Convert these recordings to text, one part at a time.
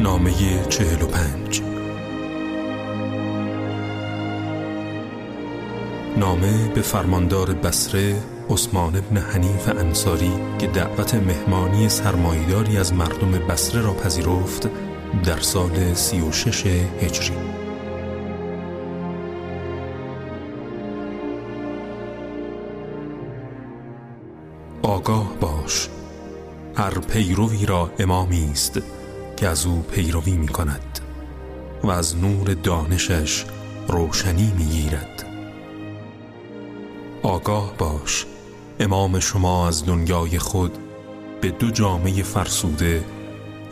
نامه چهل و پنج. نامه به فرماندار بسره عثمان ابن حنیف انصاری که دعوت مهمانی سرمایداری از مردم بسره را پذیرفت در سال سی و شش هجری. آگاه باش هر پیروی را امامی است. که از او پیروی می کند و از نور دانشش روشنی می گیرد آگاه باش امام شما از دنیای خود به دو جامعه فرسوده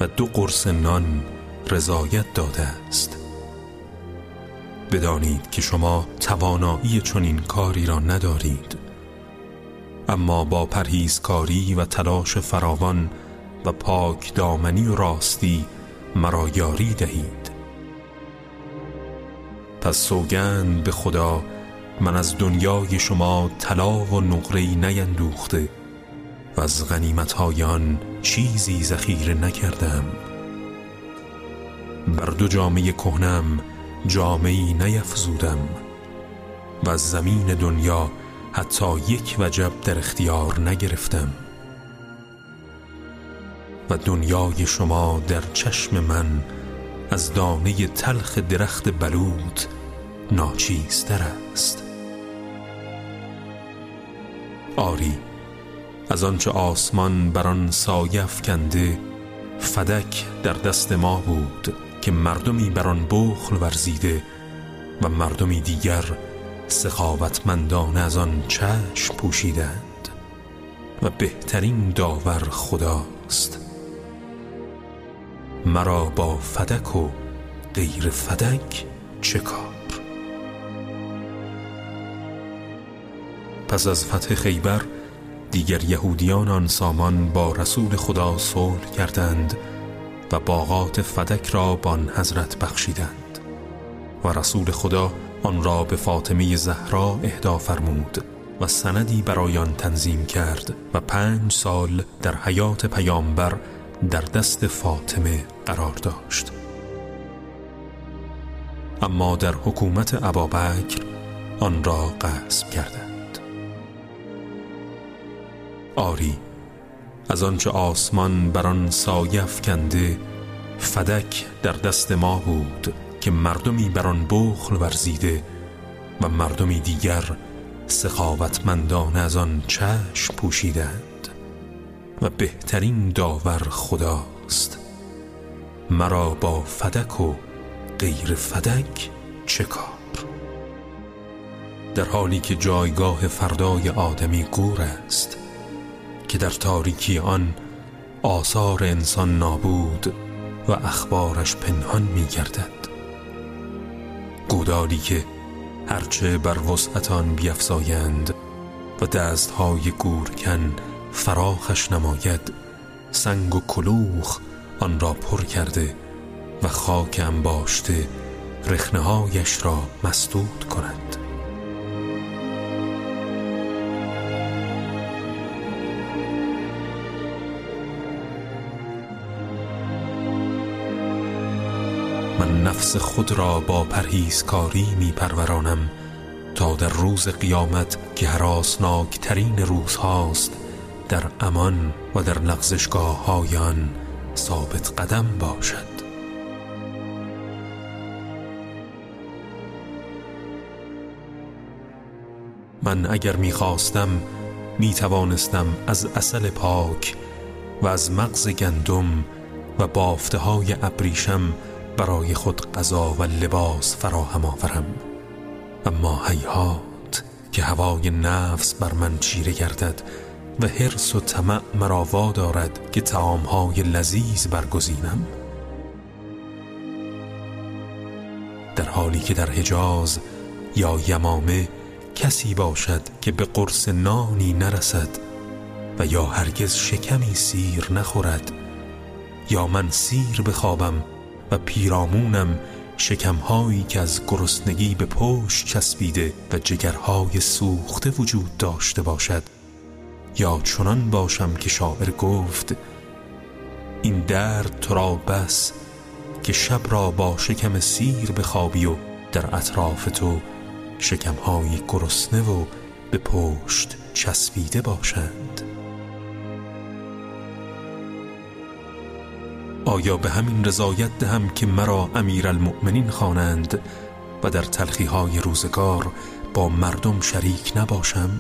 و دو قرص نان رضایت داده است. بدانید که شما توانایی چنین کاری را ندارید. اما با پرهیزکاری و تلاش فراوان و پاک دامنی و راستی مرا یاری دهید. پس سوگند به خدا من از دنیای شما طلا و نقرهی نیندوخته و از غنیمت آن چیزی ذخیره نکردم. بر دو جامعه کهنم جامعی نیفزودم و از زمین دنیا حتی یک وجب در اختیار نگرفتم. و دنیای شما در چشم من از دانه تلخ درخت بلود ناچیزتر است. آری از آنچه آسمان بر آن سایه افکنده فدک در دست ما بود که مردمی بر آن بخل ورزیده و مردمی دیگر سخاوتمندانه از آن چشم پوشیدند و بهترین داور خداست. مرا با فدک و غیر فدک چه کار؟ پس از فتح خیبر دیگر یهودیان آن سامان با رسول خدا صلح کردند و باغات فدک را بان حضرت بخشیدند و رسول خدا آن را به فاطمه زهرا اهدا فرمود و سندی برای آن تنظیم کرد و پنج سال در حیات پیامبر در دست فاطمه قرار داشت. اما در حکومت ابابکر آن را غصب کردند. آری از آنچه آسمان بر آن سایه افکنده فدک در دست ما بود که مردمی بر آن بخل ورزیده و مردمی دیگر سخاوتمندانه از آن چشم پوشیدند. و بهترین داور خداست. مرا با فدک و غیر فدک چه کار؟ در حالی که جایگاه فردای آدمی گور است که در تاریکی آن آثار انسان نابود و اخبارش پنهان می گردد. گودالی که هرچه بر وسعتان بیفزایند و دستهای گورکن فراخش نماید سنگ و کلوخ آن را پر کرده و خاک انباشته رخنهایش را مسدود کند. من نفس خود را با پرهیزکاری می پرورانم تا در روز قیامت که حراسناک ترین روزهاست در امان و در لغزشگاه هایان ثابت قدم باشد. من اگر می‌خواستم می توانستم از اصل پاک و از مغز گندم و بافته های ابریشم برای خود غذا و لباس فراهم آورم. اما هیهات که هوای نفس بر من چیره گردد و حرس و طمع مرا دارد که تعامهای لذیذ برگزینم؟ در حالی که در حجاز یا یمامه کسی باشد که به قرص نانی نرسد و یا هرگز شکمی سیر نخورد یا من سیر بخوابم و پیرامونم شکمهایی که از گرسنگی به پشت چسبیده و جگرهای سوخته وجود داشته باشد یا چنان باشم که شاعر گفت این درد تو را بس که شب را با شکم سیر بخوابی و در اطراف تو شکمهای گرسنه و به پشت چسبیده باشند. آیا به همین رضایت دهم که مرا امیر المؤمنین خوانند و در تلخیهای روزگار با مردم شریک نباشم؟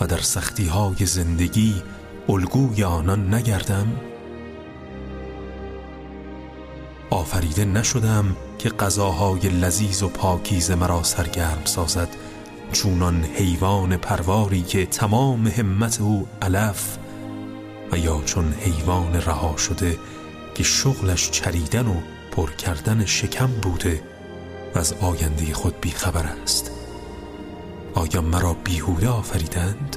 و در سختیهای زندگی الگوی آنان نگردم. آفریده نشدم که غذاهای لذیذ و پاکیز مرا سرگرم سازد چونان حیوان پرواری که تمام همت او علف و یا چون حیوان رها شده که شغلش چریدن و پر کردن شکم بوده و از آینده خود بیخبر است. آیا مرا بیهوده آفریدند؟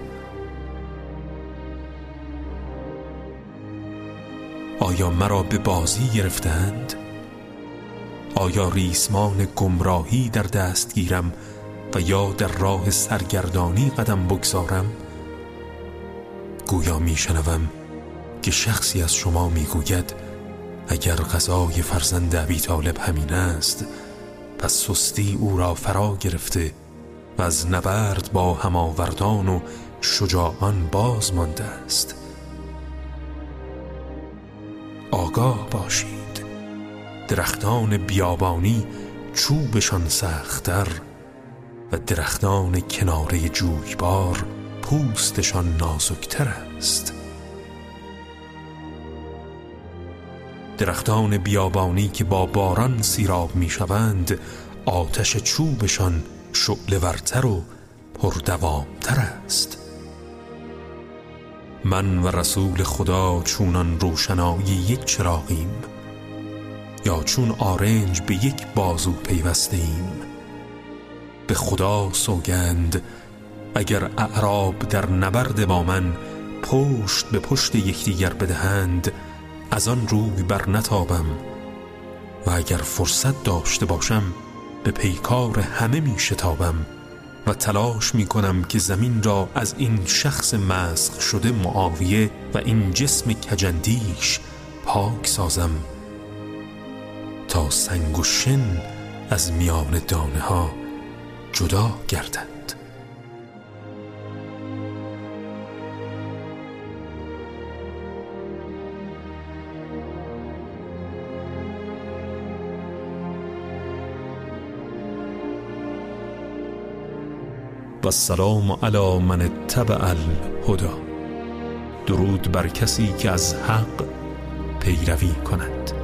آیا مرا به بازی گرفتند؟ آیا ریسمان گمراهی در دست گیرم و یا در راه سرگردانی قدم بگذارم؟ گویا میشنوم که شخصی از شما می‌گوید اگر غذای فرزند ابی طالب همین است پس سستی او را فرا گرفته و از نبرد با هماوردان و شجاعان باز مانده است. آگاه باشید. درختان بیابانی چوبشان سختتر و درختان کناره جویبار پوستشان نازکتر است. درختان بیابانی که با باران سیراب می شوند آتش چوبشان ورتر و پردوامتر است. من و رسول خدا چونان روشنایی یک چراغیم یا چون آرنج به یک بازو پیوسته ایم به خدا سوگند اگر اعراب در نبرد با من پشت به پشت یکدیگر بدهند از آن روی بر نتابم و اگر فرصت داشته باشم به پیکار همه می شتابم و تلاش می کنم که زمین را از این شخص مسخ شده معاویه و این جسم کجندیش پاک سازم تا سنگ و شن از میان دانه ها جدا گردد. السلام علی من اتبع الهدا درود بر کسی که از حق پیروی کند.